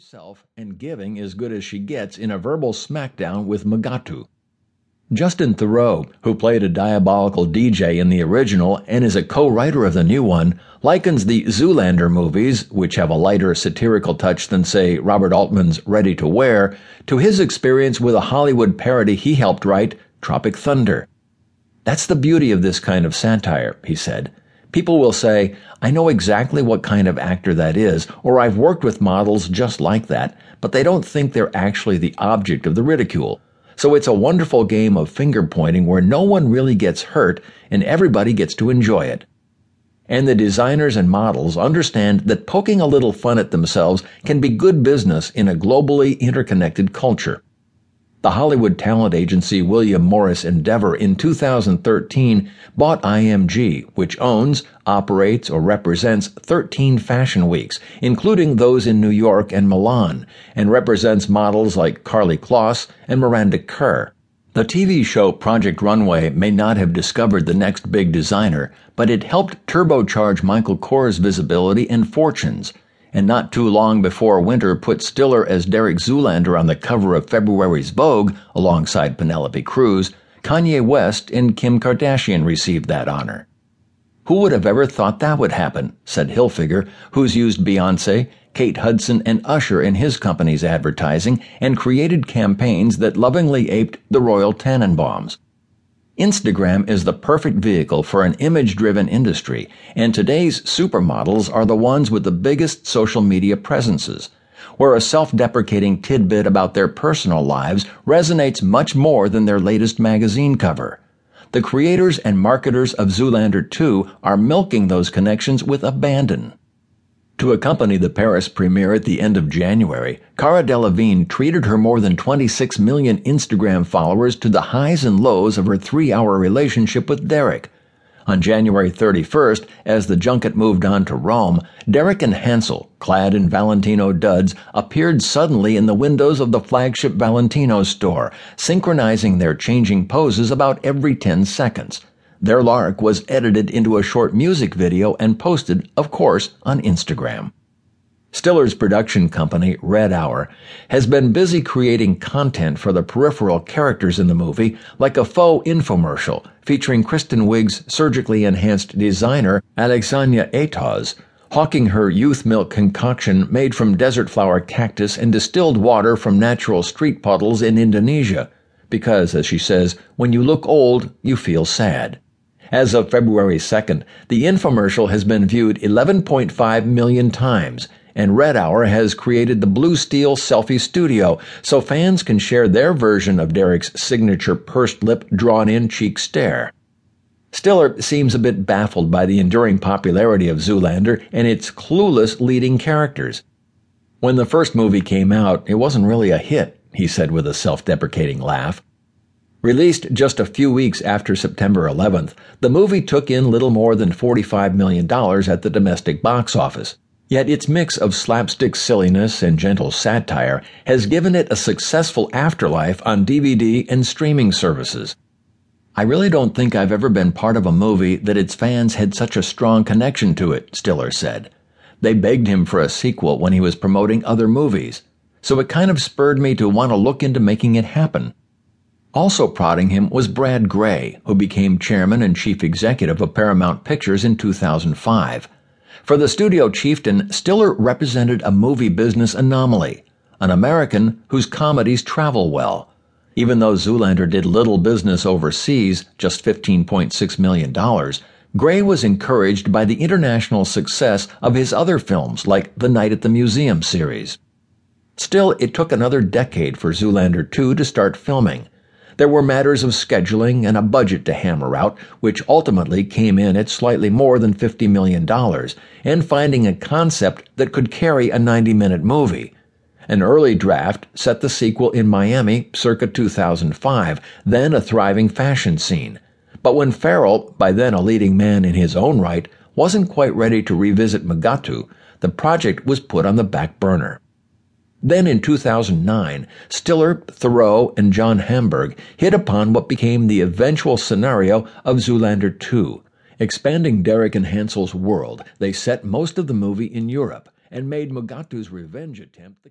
herself and giving as good as she gets in a verbal smackdown with Mugatu. Justin Theroux, who played a diabolical DJ in the original and is a co writer of the new one, likens the Zoolander movies, which have a lighter satirical touch than, say, Robert Altman's Ready to Wear, to his experience with a Hollywood parody he helped write, Tropic Thunder. That's the beauty of this kind of satire, he said. People will say, I know exactly what kind of actor that is, or I've worked with models just like that, but they don't think they're actually the object of the ridicule. So it's a wonderful game of finger pointing where no one really gets hurt and everybody gets to enjoy it. And the designers and models understand that poking a little fun at themselves can be good business in a globally interconnected culture. The Hollywood talent agency William Morris Endeavor in 2013 bought IMG, which owns, operates, or represents 13 fashion weeks, including those in New York and Milan, and represents models like Karlie Kloss and Miranda Kerr. The TV show Project Runway may not have discovered the next big designer, but it helped turbocharge Michael Kors' visibility and fortunes and not too long before Wintour put Stiller as Derek Zoolander on the cover of February's Vogue alongside Penelope Cruz, Kanye West and Kim Kardashian received that honor. Who would have ever thought that would happen? said Hilfiger, who's used Beyonce, Kate Hudson, and Usher in his company's advertising and created campaigns that lovingly aped the Royal Tenenbaums. Instagram is the perfect vehicle for an image driven industry, and today's supermodels are the ones with the biggest social media presences, where a self deprecating tidbit about their personal lives resonates much more than their latest magazine cover. The creators and marketers of Zoolander 2 are milking those connections with abandon. To accompany the Paris premiere at the end of January, Cara Delevingne treated her more than 26 million Instagram followers to the highs and lows of her three hour relationship with Derek. On January 31st, as the junket moved on to Rome, Derek and Hansel, clad in Valentino duds, appeared suddenly in the windows of the flagship Valentino store, synchronizing their changing poses about every 10 seconds. Their lark was edited into a short music video and posted, of course, on Instagram. Stiller's production company, Red Hour, has been busy creating content for the peripheral characters in the movie, like a faux infomercial featuring Kristen Wiig's surgically enhanced designer, Alexanya Atoz, hawking her youth milk concoction made from desert flower cactus and distilled water from natural street puddles in Indonesia. Because, as she says, when you look old, you feel sad. As of February 2nd, the infomercial has been viewed 11.5 million times, and Red Hour has created the Blue Steel Selfie Studio so fans can share their version of Derek's signature pursed lip, drawn in cheek stare. Stiller seems a bit baffled by the enduring popularity of Zoolander and its clueless leading characters. When the first movie came out, it wasn't really a hit, he said with a self deprecating laugh. Released just a few weeks after September 11th, the movie took in little more than $45 million at the domestic box office. Yet its mix of slapstick silliness and gentle satire has given it a successful afterlife on DVD and streaming services. I really don't think I've ever been part of a movie that its fans had such a strong connection to it, Stiller said. They begged him for a sequel when he was promoting other movies, so it kind of spurred me to want to look into making it happen. Also prodding him was Brad Grey, who became chairman and chief executive of Paramount Pictures in 2005. For the studio chieftain, Stiller represented a movie business anomaly, an American whose comedies travel well. Even though Zoolander did little business overseas, just $15.6 million, Grey was encouraged by the international success of his other films like the Night at the Museum series. Still, it took another decade for Zoolander 2 to start filming. There were matters of scheduling and a budget to hammer out, which ultimately came in at slightly more than $50 million, and finding a concept that could carry a 90 minute movie. An early draft set the sequel in Miami circa 2005, then a thriving fashion scene. But when Ferrell, by then a leading man in his own right, wasn't quite ready to revisit Mugatu, the project was put on the back burner. Then in 2009, Stiller, Theroux, and John Hamburg hit upon what became the eventual scenario of Zoolander 2. Expanding Derek and Hansel's world, they set most of the movie in Europe and made Mugatu's revenge attempt the